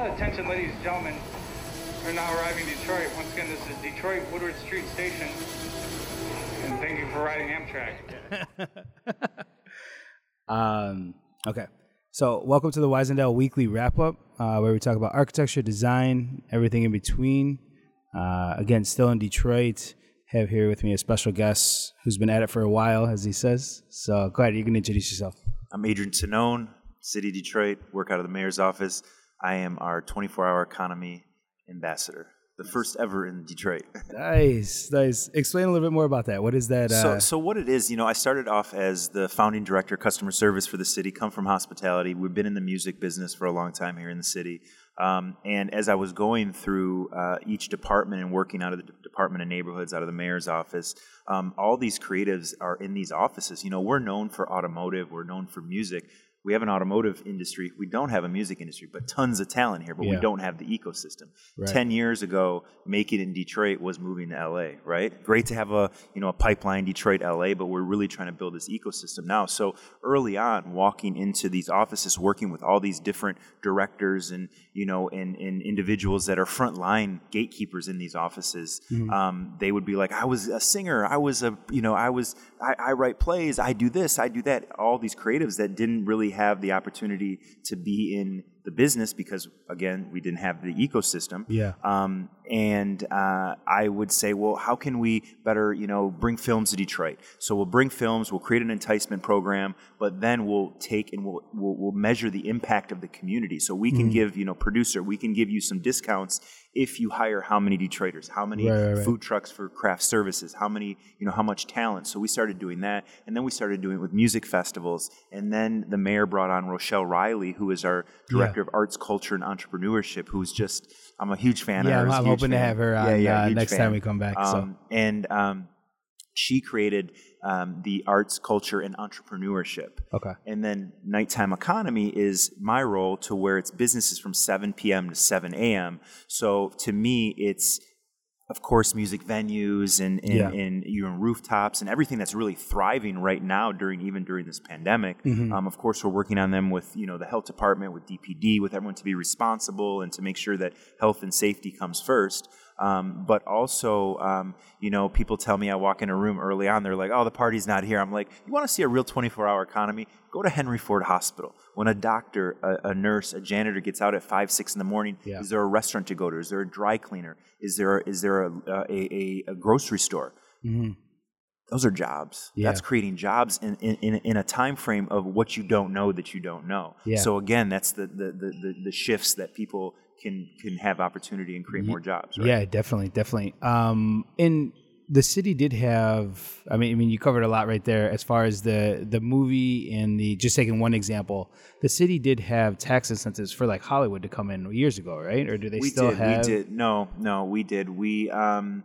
Uh, attention, ladies and gentlemen. We're now arriving in Detroit. Once again, this is Detroit Woodward Street Station. And thank you for riding Amtrak. Um, okay. So, welcome to the Wisendale Weekly Wrap Up, uh, where we talk about architecture, design, everything in between. Uh, again, still in Detroit. Have here with me a special guest who's been at it for a while, as he says. So, go ahead. You can introduce yourself. I'm Adrian Tonon, City Detroit, work out of the mayor's office. I am our 24 hour economy ambassador, the first ever in Detroit. Nice, nice. Explain a little bit more about that. What is that? So, Uh, so what it is, you know, I started off as the founding director, of customer service for the city. Come from hospitality. We've been in the music business for a long time here in the city. Um, and as I was going through uh, each department and working out of the Department of Neighborhoods, out of the mayor's office, um, all these creatives are in these offices. You know, we're known for automotive. We're known for music. We have an automotive industry. We don't have a music industry, but tons of talent here. But we don't have the ecosystem. Right. Ten years ago, Make It in Detroit was moving to LA, right? Great to have a you know a pipeline Detroit LA, but we're really trying to build this ecosystem now. So early on, walking into these offices, working with all these different directors and you know and, and individuals that are frontline gatekeepers in these offices, um, they would be like, I was a singer, I was a you know I was I, I write plays, I do this, I do that. All these creatives that didn't really have the opportunity to be in the business because again we didn't have the ecosystem Yeah. um, and uh, I would say, well, how can we better, you know, bring films to Detroit? So we'll bring films, we'll create an enticement program, but then we'll take and we'll we'll, we'll measure the impact of the community. So we can give, you know, producer, we can give you some discounts if you hire how many Detroiters, how many Right, right, right. food trucks for craft services, how many, you know, how much talent. So we started doing that, and then we started doing it with music festivals, and then the mayor brought on Rochelle Riley, who is our director of arts, culture, and entrepreneurship, who's just I'm a huge fan Yeah, of I'm- her. I'm huge hoping to have her Yeah, on, yeah, uh, next fan. time we come back, so. Um, and um, she created um, the arts, culture, and entrepreneurship. Okay. And then nighttime economy is my role to where it's businesses from 7 p.m. to 7 a.m. So to me, it's of course music venues and and, Yeah. and you're in rooftops and everything that's really thriving right now during even during this pandemic. Mm-hmm. Um, of course, we're working on them with you know the health department, with DPD, with everyone to be responsible and to make sure that health and safety comes first. Um, but also, um, you know, people tell me I walk in a room early on, they're like, "Oh, the party's not here." I'm like, "You want to see a real 24-hour economy? Go to Henry Ford Hospital. When a doctor, a, a nurse, a janitor gets out at five, six in the morning, Yeah. is there a restaurant to go to? Is there a dry cleaner? Is there is there a a, a, grocery store? Those are jobs. Yeah. That's creating jobs in, in, in, in a time frame of what you don't know that you don't know. Yeah. So again, that's the, the, the, the, the shifts that people can can have opportunity and create more jobs. Right? Yeah, definitely, definitely. Um, and the city did have. I mean, I mean, you covered a lot right there as far as the the movie and the. Just taking one example, the city did have tax incentives for like Hollywood to come in years ago, right? Or do they we still did. have? We did. No, no, we did. We um,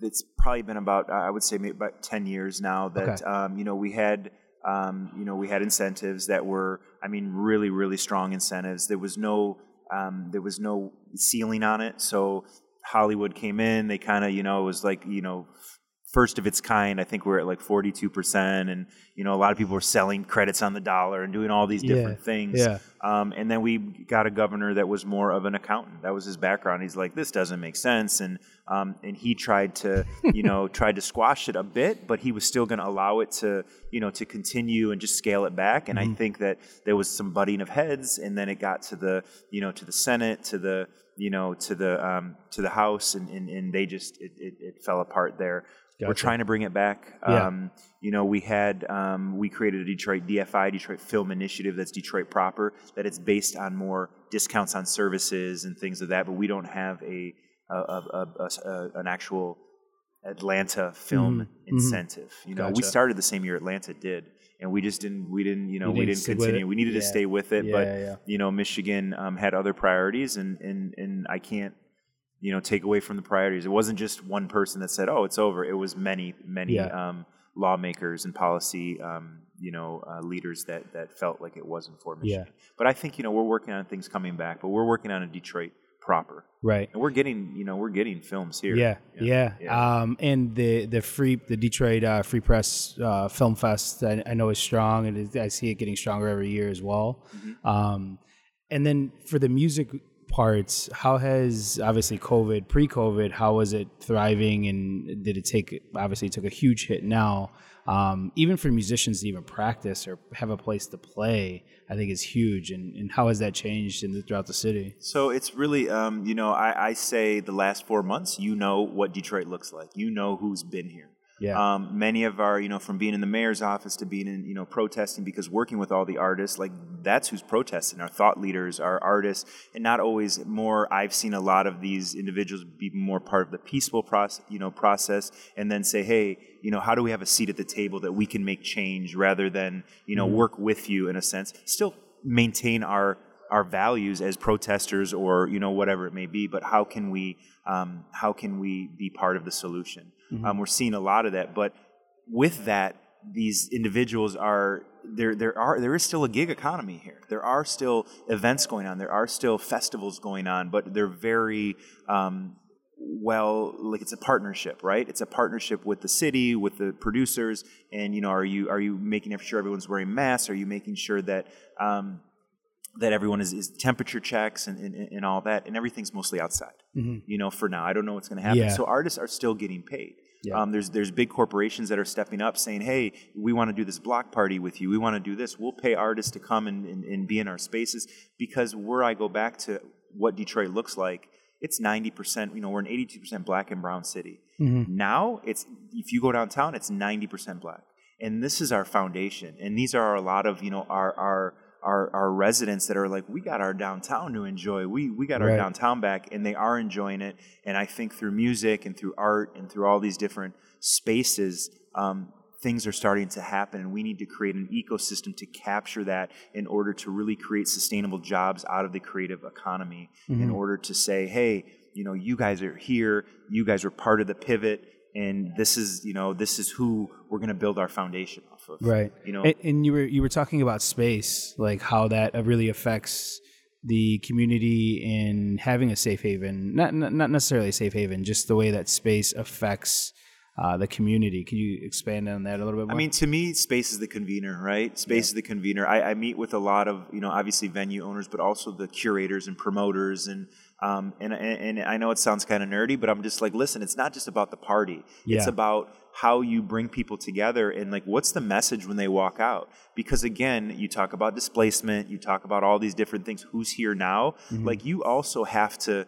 it's probably been about I would say maybe about ten years now that Okay. um, you know we had um, you know we had incentives that were I mean really really strong incentives. There was no um, there was no ceiling on it. So Hollywood came in. They kind of you know it was like you know. First of its kind, I think we're at like forty-two percent, and you know a lot of people were selling credits on the dollar and doing all these Yeah, different things. yeah. Um, and then we got a governor that was more of an accountant. That was his background. He's like, this doesn't make sense, and um, and he tried to, you know, tried to squash it a bit, but he was still going to allow it to, you know, to continue and just scale it back. And I think that there was some butting of heads, and then it got to the, you know, to the Senate, to the, you know, to the um, to the House, and, and, and they just it, it, it fell apart there. We're trying to bring it back. Yeah. Um, you know, we had um, we created a Detroit DFI, Detroit Film Initiative, that's Detroit proper. That it's based on more discounts on services and things of that. But we don't have a, a, a, a- an actual Atlanta film incentive. You know, we Mm-hmm. Started the same year Atlanta did, and we just didn't. We didn't. You know, You we didn't continue. We needed Yeah. to stay with it, Yeah, but you know, Michigan um, had other priorities, and and and I can't you know take away from the priorities. It wasn't just one person that said, "Oh, it's over." It was many, many Yeah. um, lawmakers and policy, um, you know, uh, leaders that that felt like it wasn't for Michigan. But I think you know we're working on things coming back, but we're working on a Detroit proper, Right. and we're getting you know we're getting films here. Yeah, yeah. yeah. Um, and the the free the Detroit uh, Free Press uh, Film Fest I, I know is strong, and I see it getting stronger every year as well. Mm-hmm. Um, and then for the music parts. How has obviously COVID, pre-COVID, how was it thriving, and did it take? Obviously, it took a huge hit now. Um, even for musicians to even practice or have a place to play, I think is huge. And, and how has that changed in the, throughout the city? So it's really, um, you know, I, I say the last four months, you know what Detroit looks like. You know who's been here. Yeah. Um, many of our, you know, from being in the mayor's office to being in, you know, protesting because working with all the artists, like that's who's protesting. Our thought leaders, our artists, and not always more. I've seen a lot of these individuals be more part of the peaceful process, you know, process, and then say, hey, you know, how do we have a seat at the table that we can make change rather than, you know, mm-hmm. work with you in a sense, still maintain our our values as protesters or you know whatever it may be but how can we um, how can we be part of the solution mm-hmm. um, we're seeing a lot of that but with that these individuals are there there are there is still a gig economy here. There are still events going on. There are still festivals going on but they're very um, well like it's a partnership right? It's a partnership with the city with the producers and you know are you are you making sure everyone's wearing masks? Are you making sure that um, that everyone is, is temperature checks and, and, and, all that, and everything's mostly outside. Mm-hmm. You know, for now, I don't know what's going to happen. Yeah. So artists are still getting paid. Yeah. Um, there's there's big corporations that are stepping up, saying, "Hey, we want to do this block party with you. We want to do this. We'll pay artists to come and, and, and be in our spaces." Because where I go back to what Detroit looks like, it's 90%. You know, we're an 82% black and brown city. Mm-hmm. Now, it's if you go downtown, it's 90% black, and this is our foundation. And these are a lot of you know our our our, our residents that are like, we got our downtown to enjoy. We, we got our right. downtown back, and they are enjoying it. And I think through music and through art and through all these different spaces, um, things are starting to happen. And we need to create an ecosystem to capture that in order to really create sustainable jobs out of the creative economy, mm-hmm. in order to say, hey, you know, you guys are here, you guys are part of the pivot and this is you know this is who we're going to build our foundation off of right you know and, and, you were you were talking about space like how that really affects the community in having a safe haven not not necessarily a safe haven just the way that space affects uh, the community. Can you expand on that a little bit more? I mean, to me, space is the convener, right? Space yeah. is the convener. I, I, meet with a lot of, you know, obviously venue owners, but also the curators and promoters and um, and, and, and I know it sounds kind of nerdy, but I'm just like, listen, it's not just about the party. Yeah. It's about how you bring people together and like what's the message when they walk out. Because again, you talk about displacement, you talk about all these different things. Who's here now? Mm-hmm. Like you also have to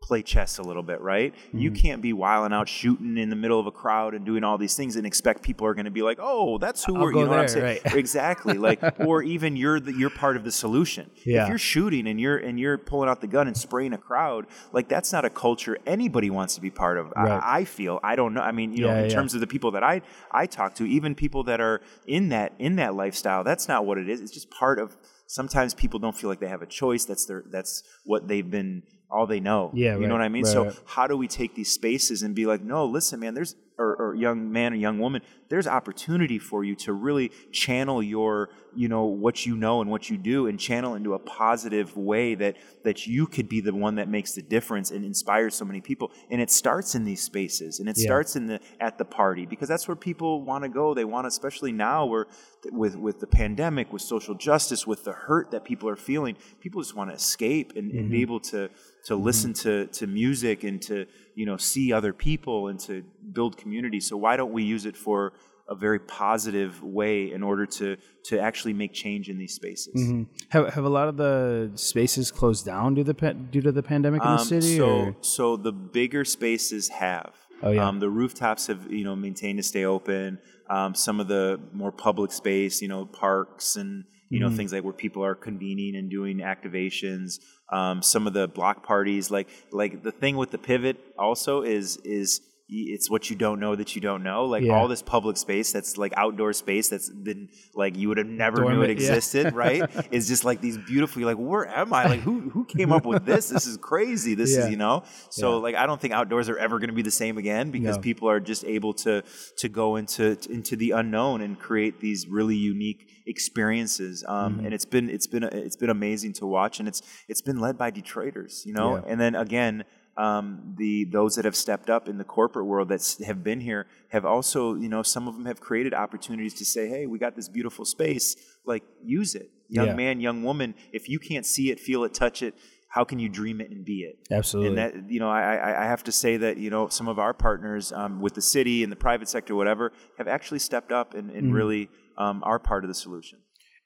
play chess a little bit, right? Mm-hmm. You can't be wiling out, shooting in the middle of a crowd and doing all these things and expect people are going to be like, "Oh, that's who I'll we're." You know there, what I'm saying? Right. exactly. Like, or even you're the, you're part of the solution. Yeah. If you're shooting and you're and you're pulling out the gun and spraying a crowd, like that's not a culture anybody wants to be part of. Right. I, I, feel. I don't know. I mean, you yeah, know, in yeah. terms of the people that I I talk to, even people that are in that in that lifestyle, that's not what it is. It's just part of sometimes people don't feel like they have a choice. That's their that's what they've been all they know. Yeah, you right, know what I mean. Right, so right. how do we take these spaces and be like, no, listen, man, there's or, or young man or young woman, there's opportunity for you to really channel your, you know, what you know and what you do, and channel into a positive way that that you could be the one that makes the difference and inspires so many people. And it starts in these spaces, and it yeah. starts in the at the party because that's where people want to go. They want, especially now, where with with the pandemic, with social justice, with the hurt that people are feeling, people just want to escape and, mm-hmm. and be mm-hmm. able to to mm-hmm. listen to to music and to you know see other people and to build community. So why don't we use it for a very positive way in order to to actually make change in these spaces. Mm-hmm. Have have a lot of the spaces closed down due to the due to the pandemic in the um, city? So or? so the bigger spaces have. Oh, yeah. Um, the rooftops have you know maintained to stay open. Um, some of the more public space, you know, parks and you know mm-hmm. things like where people are convening and doing activations. Um, some of the block parties, like like the thing with the pivot, also is is it's what you don't know that you don't know. Like yeah. all this public space that's like outdoor space that's been like you would have never Dormant, knew it existed, yeah. right? Is just like these beautiful. Like where am I? Like who who came up with this? This is crazy. This yeah. is you know. So like I don't think outdoors are ever going to be the same again because no. people are just able to to go into into the unknown and create these really unique experiences. Um, mm-hmm. And it's been it's been it's been amazing to watch, and it's it's been led by Detroiters, you know. And then again um, the those that have stepped up in the corporate world that have been here have also, you know, some of them have created opportunities to say, "Hey, we got this beautiful space, like use it." Young yeah. man, young woman, if you can't see it, feel it, touch it, how can you dream it and be it? Absolutely. And that you know, I, I I have to say that you know some of our partners um, with the city and the private sector, whatever, have actually stepped up and, and Mhm. really um, are part of the solution.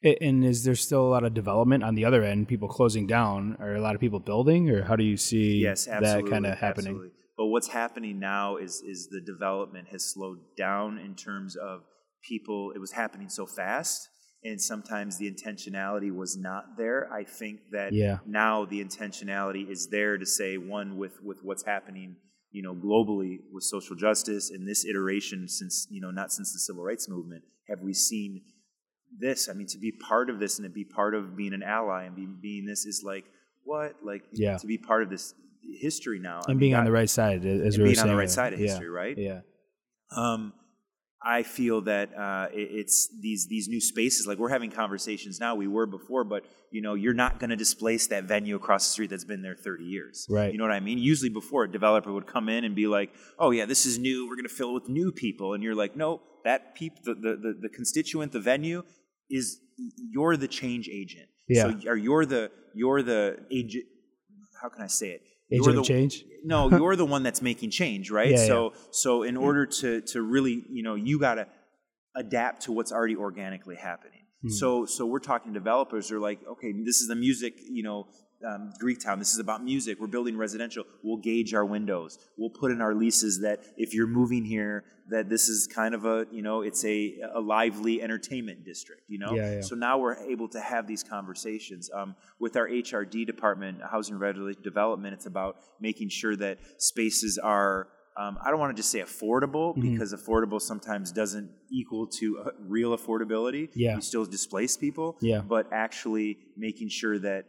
And is there still a lot of development on the other end? People closing down, or a lot of people building, or how do you see Yes, that kind of happening? absolutely. But what's happening now is is the development has slowed down in terms of people. It was happening so fast, and sometimes the intentionality was not there. I think that Yeah. now the intentionality is there to say one with with what's happening. You know, globally with social justice in this iteration since you know not since the civil rights movement have we seen this. I mean, to be part of this and to be part of being an ally and be, being this is like what like Yeah. to be part of this history now I And mean, being on the right side, as we were being on the right side of Yeah. history, right? Yeah. Um, I feel that uh, it- it's these these new spaces. Like we're having conversations now. We were before, but you know, you're not going to displace that venue across the street that's been there 30 years. Right. You know what I mean? Usually, before a developer would come in and be like, "Oh yeah, this is new. We're going to fill it with new people," and you're like, "No, that peop the, the the the constituent, the venue is you're the change agent. Yeah. So or you're the you're the agent. How can I say it? Agent You're of the- change? no, you're the one that's making change, right? Yeah, so so in order to to really, you know, you got to adapt to what's already organically happening. Hmm. So so we're talking developers are like, okay, this is the music, you know, um, Greektown. This is about music. We're building residential. We'll gauge our windows. We'll put in our leases that if you're moving here, that this is kind of a, you know, it's a, a lively entertainment district. You know. Yeah, yeah. So now we're able to have these conversations um, with our HRD department, Housing Development. It's about making sure that spaces are. Um, I don't want to just say affordable Mhm. because affordable sometimes doesn't equal to uh, real affordability. Yeah. You still displace people. Yeah. But actually making sure that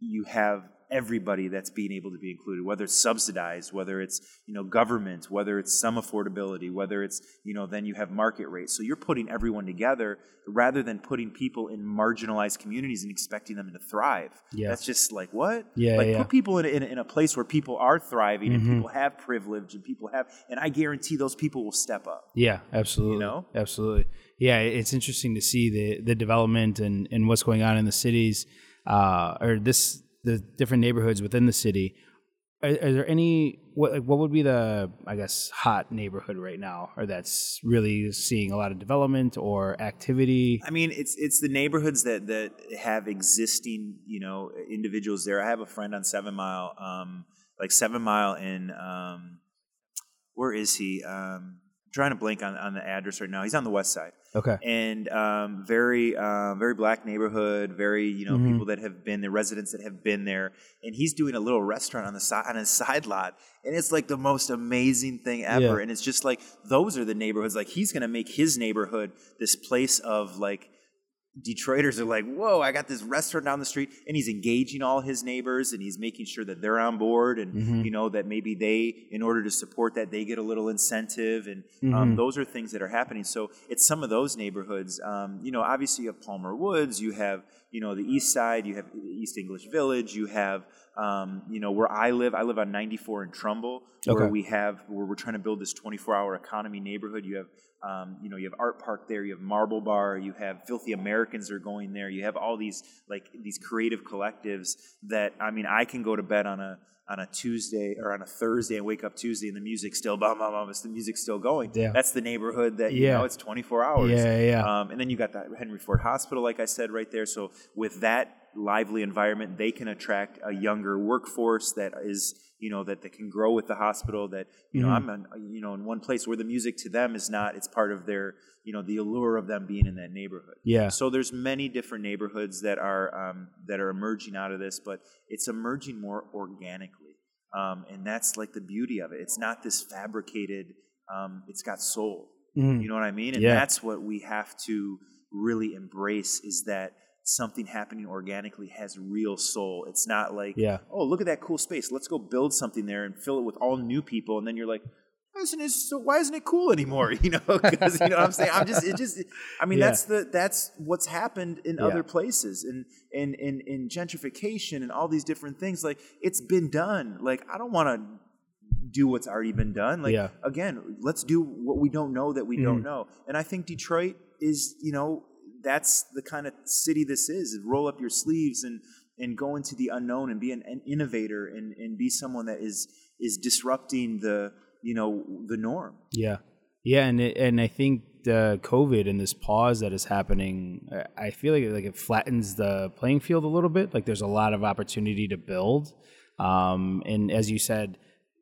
you have everybody that's being able to be included, whether it's subsidized, whether it's you know government, whether it's some affordability, whether it's you know then you have market rates. So you're putting everyone together rather than putting people in marginalized communities and expecting them to thrive. Yeah. That's just like what? Yeah, Like yeah. put people in, in, in a place where people are thriving and Mhm. people have privilege and people have, and I guarantee those people will step up. Yeah, absolutely. You know? absolutely. Yeah, it's interesting to see the the development and and what's going on in the cities, uh, or this the different neighborhoods within the city. Are, are there any what what would be the I guess hot neighborhood right now, or that's really seeing a lot of development or activity? I mean, it's it's the neighborhoods that that have existing, you know, individuals there. I have a friend on Seven Mile, um, like Seven Mile in, um, where is he? Um, Trying to blank on, on the address right now. He's on the west side, Okay, and um, very uh, very black neighborhood. Very you know Mhm. people that have been the residents that have been there, and he's doing a little restaurant on the side on his side lot, and it's like the most amazing thing ever. Yeah. And it's just like those are the neighborhoods. Like he's gonna make his neighborhood this place of like Detroiters are like, whoa, I got this restaurant down the street, and he's engaging all his neighbors, and he's making sure that they're on board, and Mhm. you know that maybe they, in order to support that, they get a little incentive, and Mhm. um, those are things that are happening. So it's some of those neighborhoods. Um, you know, obviously you have Palmer Woods, you have you know the East Side, you have East English Village, you have um, you know where I live. I live on 94 in Trumbull, where Okay. we have where we're trying to build this 24-hour economy neighborhood. You have um, you know, you have Art Park there, you have Marble Bar, you have Filthy Americans are going there. You have all these like these creative collectives that I mean, I can go to bed on a on a Tuesday or on a Thursday and wake up Tuesday and the music's still blah blah blah. The music's still going. Yeah. That's the neighborhood that you Yeah. know it's 24 hours. Yeah, yeah. Um, and then you got that Henry Ford Hospital, like I said, right there. So with that lively environment, they can attract a younger workforce that is, you know, that, that can grow with the hospital. That you know, Mhm. I'm, in, you know, in one place where the music to them is not. It's part of their, you know, the allure of them being in that neighborhood. yeah, So there's many different neighborhoods that are um, that are emerging out of this, but it's emerging more organically, um, and that's like the beauty of it. It's not this fabricated. Um, it's got soul. Mhm. You know what I mean? And Yeah. that's what we have to really embrace is that something happening organically has real soul. It's not like, Yeah. oh, look at that cool space. Let's go build something there and fill it with all new people. And then you're like, why isn't it so, why isn't it cool anymore? You know, because you know what I'm saying? I'm just it just I mean Yeah. that's the that's what's happened in Yeah. other places and in in in gentrification and all these different things. Like it's been done. Like I don't want to do what's already been done. Like Yeah. again, let's do what we don't know that we Mhm. don't know. And I think Detroit is, you know, that's the kind of city this is. Roll up your sleeves and and go into the unknown and be an, an innovator and, and be someone that is is disrupting the you know the norm. Yeah, yeah, and it, and I think the COVID and this pause that is happening, I feel like like it flattens the playing field a little bit. Like there's a lot of opportunity to build, um, and as you said,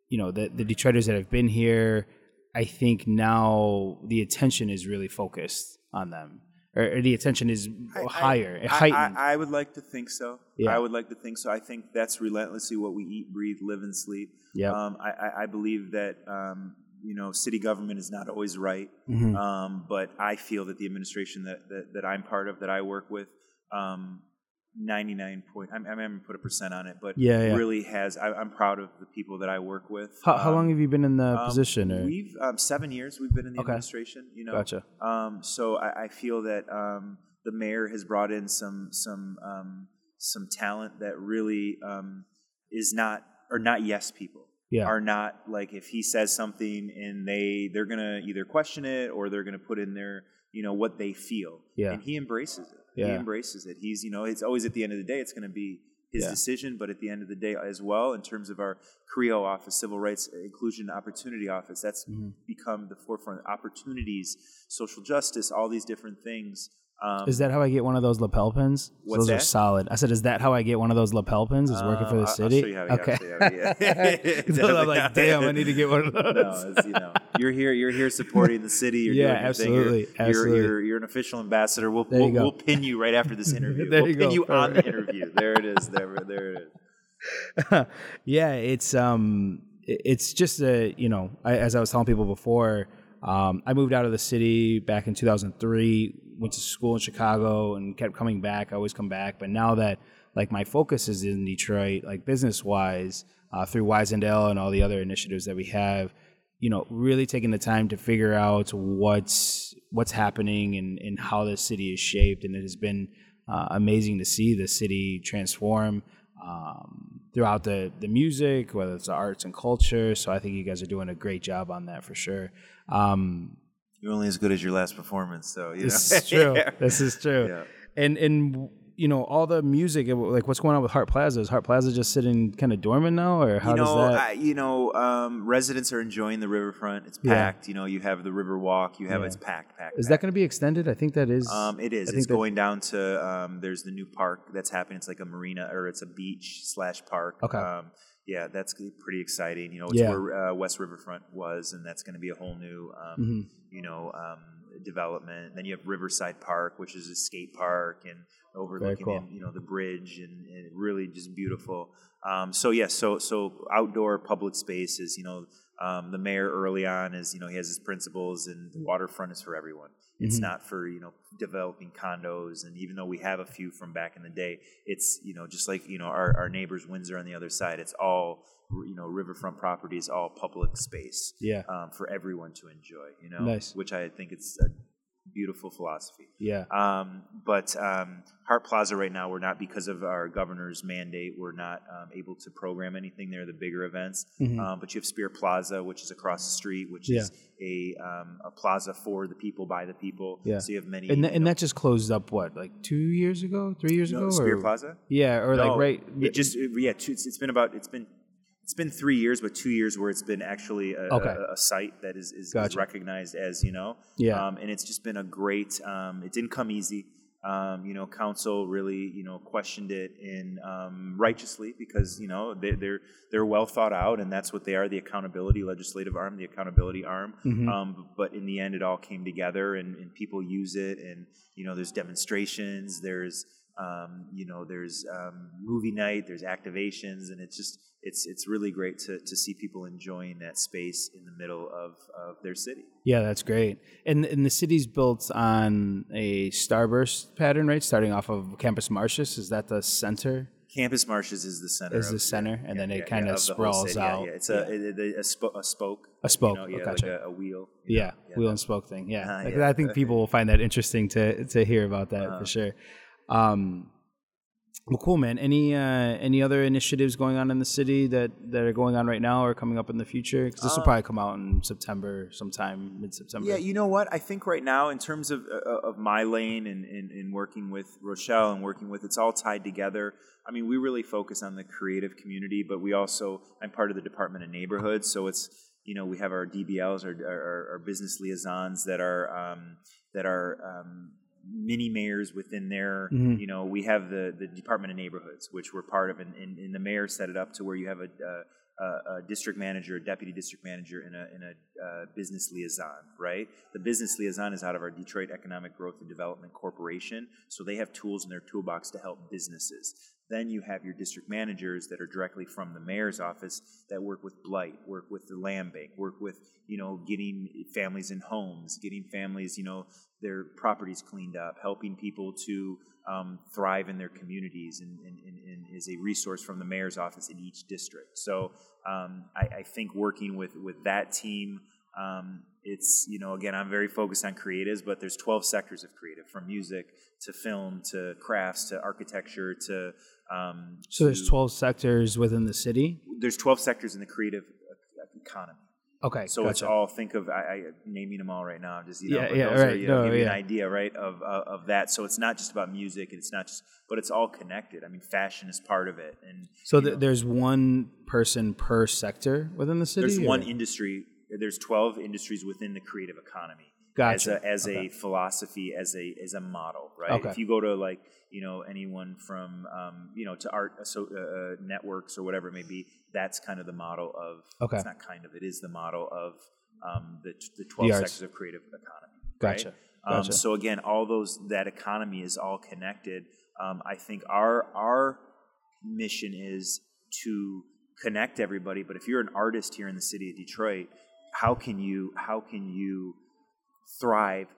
you know the the Detroiters that have been here, I think now the attention is really focused on them. Or, or the attention is higher, I, heightened. I, I, would like to think so. Yeah. I would like to think so. I think that's relentlessly what we eat, breathe, live, and sleep. Yep. Um, I, I, I believe that um, you know city government is not always right, Mhm. um, but I feel that the administration that, that, that I'm part of, that I work with, um, 99 point. I'm, I'm to put a percent on it, but Yeah, yeah. really has. I, I'm proud of the people that I work with. how, how Um, long have you been in the um, position? Or? We've um, seven years. We've been in the Okay. administration. You know, Gotcha. um, so I, I feel that um, the mayor has brought in some some um, some talent that really um, is not or not yes people. Yeah. Are not like if he says something and they they're gonna either question it or they're gonna put in their you know what they feel. Yeah. And he embraces it. He embraces it. He's you know it's always at the end of the day it's gonna be his Yeah. decision, but at the end of the day as well, in terms of our CRIO office, Civil Rights Inclusion and Opportunity Office, that's Mm-hmm. become the forefront. Opportunities, social justice, all these different things. Um, Is that how I get one of those lapel pins? What's those are that? solid. I said, is that how I get one of those lapel pins? Is working for uh, the I'll- city? I'll show you how, okay. I'll show you how, yeah. So I'm like, damn, I need to get one of those. no, it's, you know, you're here. You're here supporting the city. You're Yeah, thing. You're- absolutely, You're, absolutely. You're, you're an official ambassador. We'll we'll, we'll pin you right after this interview. There we'll you pin go. you on the interview. There it is. There, there it is. yeah, it's um, it's just a you know, I, as I was telling people before, um, I moved out of the city back in 2003. Went to school in Chicago and kept coming back. I always come back, but now that like my focus is in Detroit, like business wise, uh, through Wisendale and all the other initiatives that we have, you know, really taking the time to figure out what's what's happening and, and how the city is shaped, and it has been uh, amazing to see the city transform um, throughout the the music, whether it's the arts and culture. So I think you guys are doing a great job on that for sure. Um, You're only as good as your last performance, so you this know. is true. Yeah. This is true. Yeah. And and you know all the music, like what's going on with Hart Plaza? Is Hart Plaza just sitting kind of dormant now, or how you know, does that? I, you know, um, residents are enjoying the riverfront. It's Yeah. packed. You know, you have the river walk. You have Yeah. it's packed, packed. is packed. that going to be extended? I think that is. Um, it is. I It's that- going down to. Um, there's the new park that's happening. It's like a marina or it's a beach slash park. Okay. Yeah, that's pretty exciting. You know, it's Yeah. where uh, West Riverfront was, and that's going to be a whole new, um, Mhm. you know, um, development. Then you have Riverside Park, which is a skate park and overlooking, cool. in, you know, the bridge, and, and really just beautiful. Um, so yes, so so outdoor public spaces. You know, um, the mayor early on is you know he has his principles, and the waterfront is for everyone. It's Mhm. not for you know developing condos, and even though we have a few from back in the day, it's you know just like you know our, our neighbors Windsor on the other side. It's all you know riverfront properties, all public space yeah, um, for everyone to enjoy. You know, Nice. which I think it's a beautiful philosophy. yeah, Um, but um, Hart Plaza right now, we're not because of our governor's mandate. We're not um, able to program anything there. The bigger events, Mhm. um, but you have Spirit Plaza, which is across the street, which Yeah. is a um, a plaza for the people by the people. Yeah. So you have many. and th- and know- that just closed up what like two years ago, three years no, ago, Spirit or, Plaza. Yeah, or No, like right. It just it- yeah. Two, it's, it's been about it's been. It's been three years, but two years where it's been actually a, Okay. a, a site that is, is, is recognized as you know, Yeah. Um, and it's just been a great. Um, it didn't come easy. Um, you know, council really you know questioned it in um, righteously because you know they, they're they're well thought out, and that's what they are—the accountability legislative arm, the accountability arm. Mhm. Um, but in the end, it all came together, and, and people use it, and you know, there's demonstrations, there's um, you know, there's um, movie night, there's activations, and it's just it's it's really great to to see people enjoying that space in the middle of of their city. Yeah, that's great. And and the city's built on a starburst pattern, right? Starting off of Campus Martius, is that the center? Campus Martius is the center. Is the center, and then it kinda of sprawls city. Yeah, out. Yeah, it's a it- a, spo- a spoke. A spoke, You know, gotcha. like a, a wheel. Yeah, yeah, wheel and spoke thing. Yeah, Ah, Like, yeah. I think people will find that interesting to to hear about that Uh-huh. for sure. Um, Well, cool, man. Any uh, any other initiatives going on in the city that, that are going on right now or coming up in the future? Because this will probably come out in September, sometime mid September. Yeah, you know what? I think right now, in terms of uh, of my lane and, and, and working with Rochelle and working with, it's all tied together. I mean, we really focus on the creative community, but we also, I'm part of the Department of Neighborhoods, so it's you know we have our DBLs, our, our, our business liaisons that are um, that are um, mini mayors within their Mhm. you know we have the the department of neighborhoods which we're part of and, and, and the mayor set it up to where you have a, a, a district manager a deputy district manager and a, and a uh, business liaison right? The business liaison is out of our detroit economic growth and development corporation so they have tools in their toolbox to help businesses then you have your district managers that are directly from the mayor's office that work with blight, work with the land bank, work with you know getting families in homes, getting families you know their properties cleaned up, helping people to um, thrive in their communities, and, and, and, and is a resource from the mayor's office in each district. So um, I, I think working with with that team. Um, it's you know again I'm very focused on creatives, but there's 12 sectors of creative from music to film to crafts to architecture to um, So there's to- 12 sectors within the city. there's 12 sectors in the creative uh, economy. Okay, So it's all think of I, I naming them all right now. Just you know, Yeah, yeah, those are, right. you know, No, give you an idea, right, of uh, of that. So it's not just about music, and it's not just, but it's all connected. I mean, fashion is part of it, and So th- there's one person per sector within the city. there's or- one industry. There's 12 industries within the creative economy. Gotcha. As a, as Okay. a philosophy, as a as a model, right? Okay. If you go to like you know anyone from um, you know to art so, uh, uh, networks or whatever it may be, that's kind of the model of. Okay. It's not kind of. It is the model of um, the the 12 arts. sectors of creative economy. Gotcha. Right? Um, Gotcha. so again, all those that economy is all connected. Um, I think our our mission is to connect everybody. But if you're an artist here in the city of Detroit, how can you how can you thrive,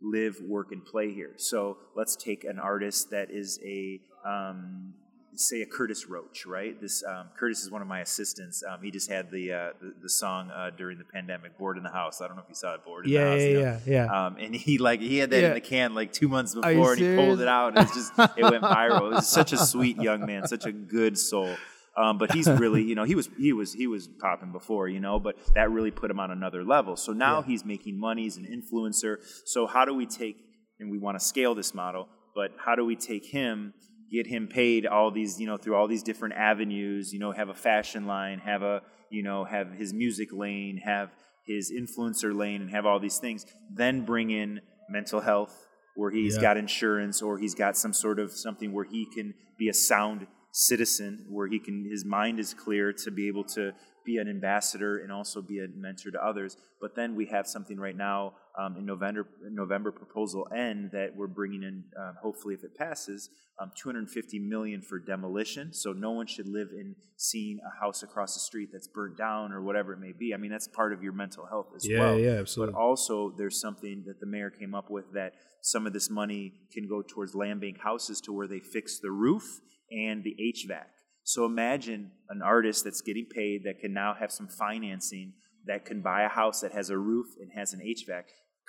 live, work, and play here? So let's take an artist that is a um, say a Curtis Roach, right? This um, Curtis is one of my assistants. Um, he just had the uh, the, the song uh, during the pandemic, "Bored in the House." I don't know if you saw it, "Bored in the Yeah, House." yeah, you know? yeah, yeah. Um, and he like he had that Yeah. in the can like two months before, and he pulled it out, and it's just it went viral. It was such a sweet young man, such a good soul. Um, but he's really, you know, he was he was he was popping before, you know, but that really put him on another level. So now he's making money, he's an influencer. So how do we take and we want to scale this model, but how do we take him, get him paid all these, you know, through all these different avenues, you know, have a fashion line, have a, you know, have his music lane, have his influencer lane, and have all these things. Then bring in mental health, where he's Yeah. got insurance, or he's got some sort of something where he can be a sound citizen, where he can his mind is clear to be able to be an ambassador and also be a mentor to others. But then we have something right now um, in November, November proposal N that we're bringing in. Uh, hopefully, if it passes, um, 250 million for demolition. So no one should live in seeing a house across the street that's burnt down or whatever it may be. I mean, that's part of your mental health as Yeah, well. yeah, But absolutely. also, there's something that the mayor came up with that some of this money can go towards land bank houses to where they fix the roof and the HVAC. So imagine an artist that's getting paid that can now have some financing that can buy a house that has a roof and has an HVAC.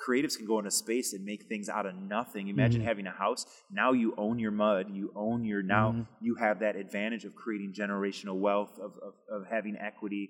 Creatives can go into space and make things out of nothing. Imagine Mm-hmm. having a house. Now you own your mud. You own your now Mm-hmm. you have that advantage of creating generational wealth, of, of, of having equity.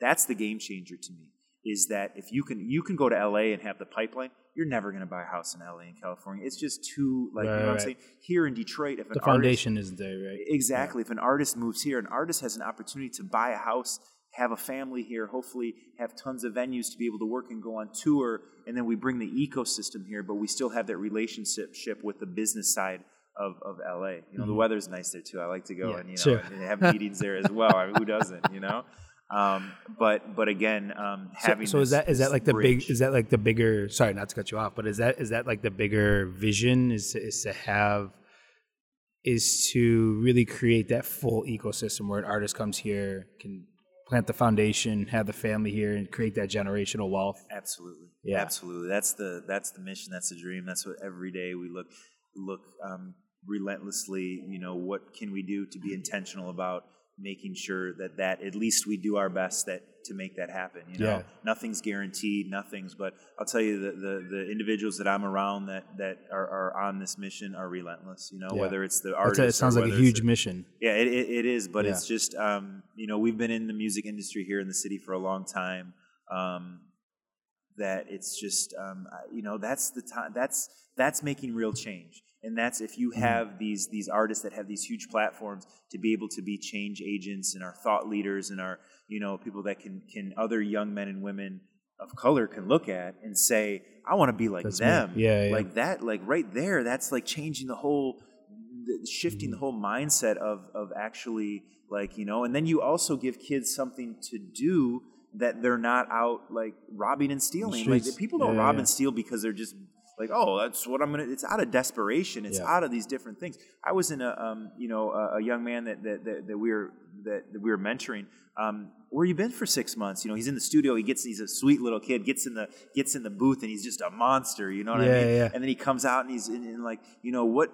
That's the game changer to me. Is that if you can you can go to LA and have the pipeline, you're never going to buy a house in LA and California. It's just too like you Right, know what I'm saying. Here in Detroit, if an the artist, foundation isn't there, right? Exactly. If an artist moves here, an artist has an opportunity to buy a house, have a family here, hopefully have tons of venues to be able to work and go on tour, and then we bring the ecosystem here, but we still have that relationship with the business side of, of LA. You know, the weather's nice there too. I like to go Mm-hmm. Yeah, and you know sure. and have meetings there as well. I mean, who doesn't? You know. Um, but but again, um, So, having so is this- that is that like the bridge- big is that like the bigger sorry not to cut you off but is that is that like the bigger vision is to, is to have is to really create that full ecosystem where an artist comes here can plant the foundation have the family here and create that generational wealth Absolutely. Yeah. Absolutely. That's the that's the mission. That's the dream. That's what every day we look look um, relentlessly. You know, what can we do to be intentional about making sure that that at least we do our best that to make that happen. You know, Yeah. nothing's guaranteed, nothing's. But I'll tell you the, the the individuals that I'm around that that are, are on this mission are relentless. You know, Yeah. whether it's the That's artists, a- it sounds like a huge the- mission. yeah, it, it, it is, but Yeah. it's just um, you know we've been in the music industry here in the city for a long time. Um, that it's just um, you know that's the time that's that's making real change, and that's if you have these these artists that have these huge platforms to be able to be change agents and our thought leaders and our you know people that can can other young men and women of color can look at and say I want to be like That's them Yeah, yeah. like that like right there that's like changing the whole shifting the Mm-hmm. whole mindset of of actually like you know and then you also give kids something to do that they're not out like robbing and stealing like people don't Yeah, rob yeah. and steal because they're just like oh that's what i'm gonna it's out of desperation it's Yeah. out of these different things i was in a um, you know a, a young man that that, that, that we were that, that we were mentoring um, where you been for six months you know he's in the studio he gets he's a sweet little kid gets in the gets in the booth and he's just a monster you know what Yeah, i mean yeah. and then he comes out and he's in, in like you know what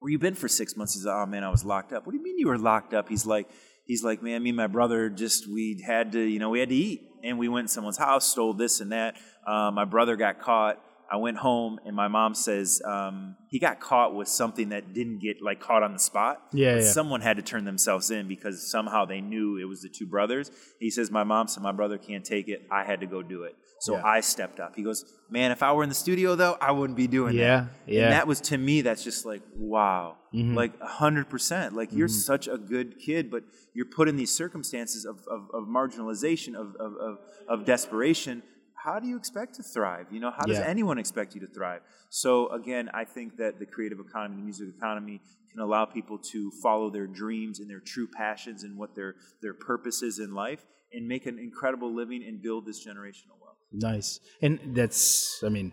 where you been for six months? He's like, oh man, I was locked up. What do you mean you were locked up? He's like, he's like, man, me and my brother just we had to, you know, we had to eat, and we went to someone's house, stole this and that. Uh, my brother got caught. I went home, and my mom says um, he got caught with something that didn't get like caught on the spot. Yeah, yeah. Someone had to turn themselves in because somehow they knew it was the two brothers. He says, my mom said my brother can't take it. I had to go do it. So Yeah. I stepped up. He goes, man, if I were in the studio though, I wouldn't be doing Yeah, that. yeah. And that was to me, that's just like, wow. Mm-hmm. Like a hundred percent. Like you're such a good kid, but you're put in these circumstances of, of, of marginalization, of, of, of, of desperation. How do you expect to thrive? You know, how does Yeah. anyone expect you to thrive? So again, I think that the creative economy, the music economy, can allow people to follow their dreams and their true passions and what their their purpose is in life, and make an incredible living and build this generational wealth. Nice. And that's, I mean,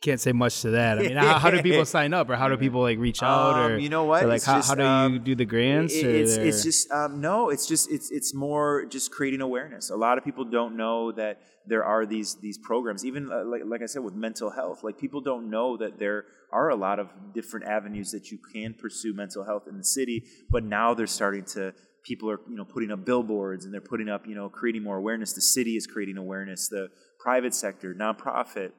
can't say much to that. I mean, how, how do people sign up, or how do people like reach out, Um, or you know what? or, like how, just, how do you um, do the grants? It- it's it's just um, no. It's just it's it's more just creating awareness. A lot of people don't know that there are these these programs. Even uh, like like I said with mental health, like people don't know that there are a lot of different avenues that you can pursue mental health in the city. But now they're starting to. People are you know putting up billboards and they're putting up you know creating more awareness. The city is creating awareness. The private sector, nonprofit,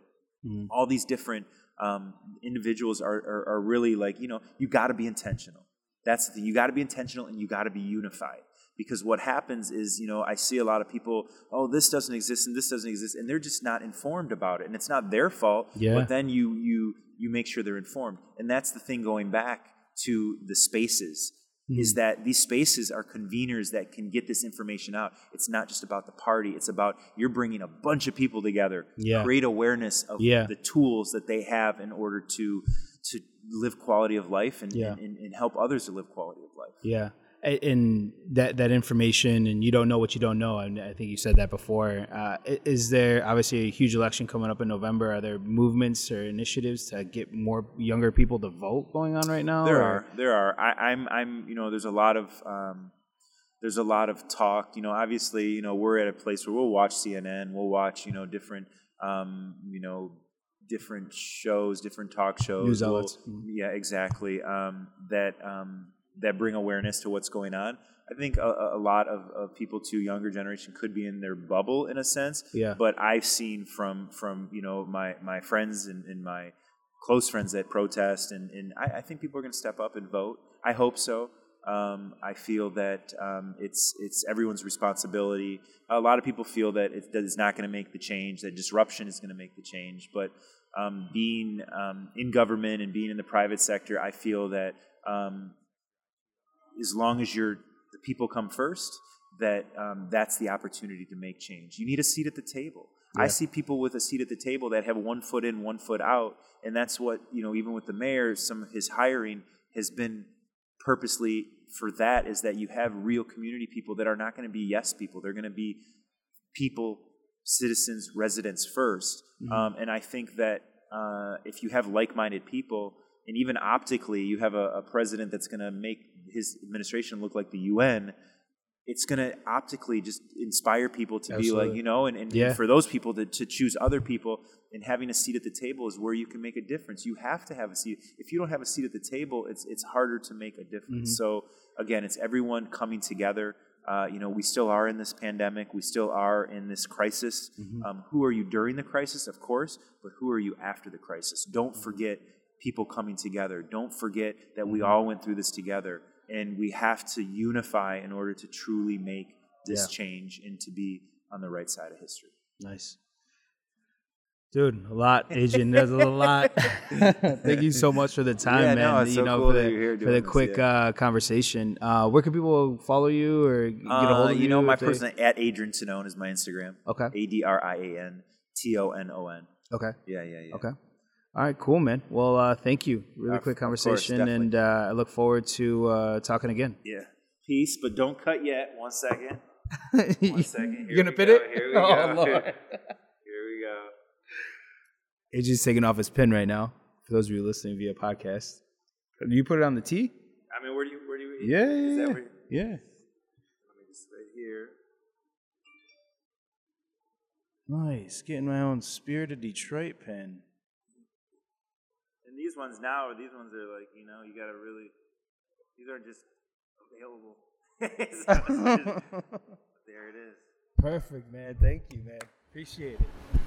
all these different um, individuals are, are, are really like, you know, you got to be intentional. That's the thing. You got to be intentional and you got to be unified. Because what happens is, you know, I see a lot of people, oh, this doesn't exist and this doesn't exist, and they're just not informed about it. And it's not their fault, Yeah. but then you you you make sure they're informed. And that's the thing going back to the spaces. Is that these spaces are conveners that can get this information out. It's not just about the party. It's about you're bringing a bunch of people together, Yeah. create awareness of Yeah. the tools that they have in order to to live quality of life and, Yeah. and, and help others to live quality of life. Yeah, and that that information, and you don't know what you don't know. And I think you said that before. Uh, is there obviously a huge election coming up in November? Are there movements or initiatives to get more younger people to vote going on right now? There or- are, there are. I, I'm, I'm, you know, there's a lot of, um, there's a lot of talk. You know, obviously, you know, we're at a place where we'll watch CNN, we'll watch, you know, different, um, you know, different shows, different talk shows, News We'll- outlets. Mhm. yeah, exactly. Um, that um, that bring awareness to what's going on. I think a, a lot of, of people too younger generation could be in their bubble in a sense. Yeah. But I've seen from from you know my my friends and, and my close friends that protest, and, and I, I think people are going to step up and vote. I hope so. Um, I feel that um, it's it's everyone's responsibility. A lot of people feel that it, that it's not going to make the change. That disruption is going to make the change. But um, being um, in government and being in the private sector, I feel that um, as long as you're the people come first, that um, that's the opportunity to make change. You need a seat at the table. I see people with a seat at the table that have one foot in, one foot out, and that's what you know. Even with the mayor, some of his hiring has been purposely for that. Is that you have real community people that are not going to be yes people. They're going to be people, citizens, residents 1st Um, and I think that uh, if you have like-minded people, and even optically, you have a, a president that's going to make his administration look like the UN. it's going to optically just inspire people to be like, you know, and, and Yeah. for those people to, to choose other people and having a seat at the table is where you can make a difference. You have to have a seat. If you don't have a seat at the table, it's, it's harder to make a difference. So again, it's everyone coming together. Uh, you know, we still are in this pandemic. We still are in this crisis. Um, who are you during the crisis? Of course, but who are you after the crisis? Don't forget people coming together. Don't forget that we all went through this together, and we have to unify in order to truly make this Yeah. change and to be on the right side of history. Nice. Dude, a lot, Adrian. There's a lot. Thank you so much for the time, Yeah, man. no, it's you so know, cool for that the, you're here for the doing this, quick yeah. uh, conversation. Uh, where can people follow you or get a hold Uh, of you? you know, my if they- person at Adrian Tonon is my Instagram. Okay. A D R I A N T O N O N. Okay. Yeah, yeah, yeah. Okay. All right, cool, man. Well, uh, thank you. Really Of- quick of course, conversation, and uh, I look forward to uh, talking again. Yeah. Peace, but don't cut yet. One second. One second. You're gonna we fit go, it? Here we Oh, go. Lord. Here we go. Adrian's taking off his pin right now. For those of you listening via podcast, do you put it on the tee? I mean, where do you, where do you, Yeah, is yeah, that yeah. let me just, right here. Nice, getting my own Spirit of Detroit pin. And these ones now, or these ones are like, you know, you gotta really, these aren't just available. So just- there it is. Perfect, man. Thank you, man. Appreciate it.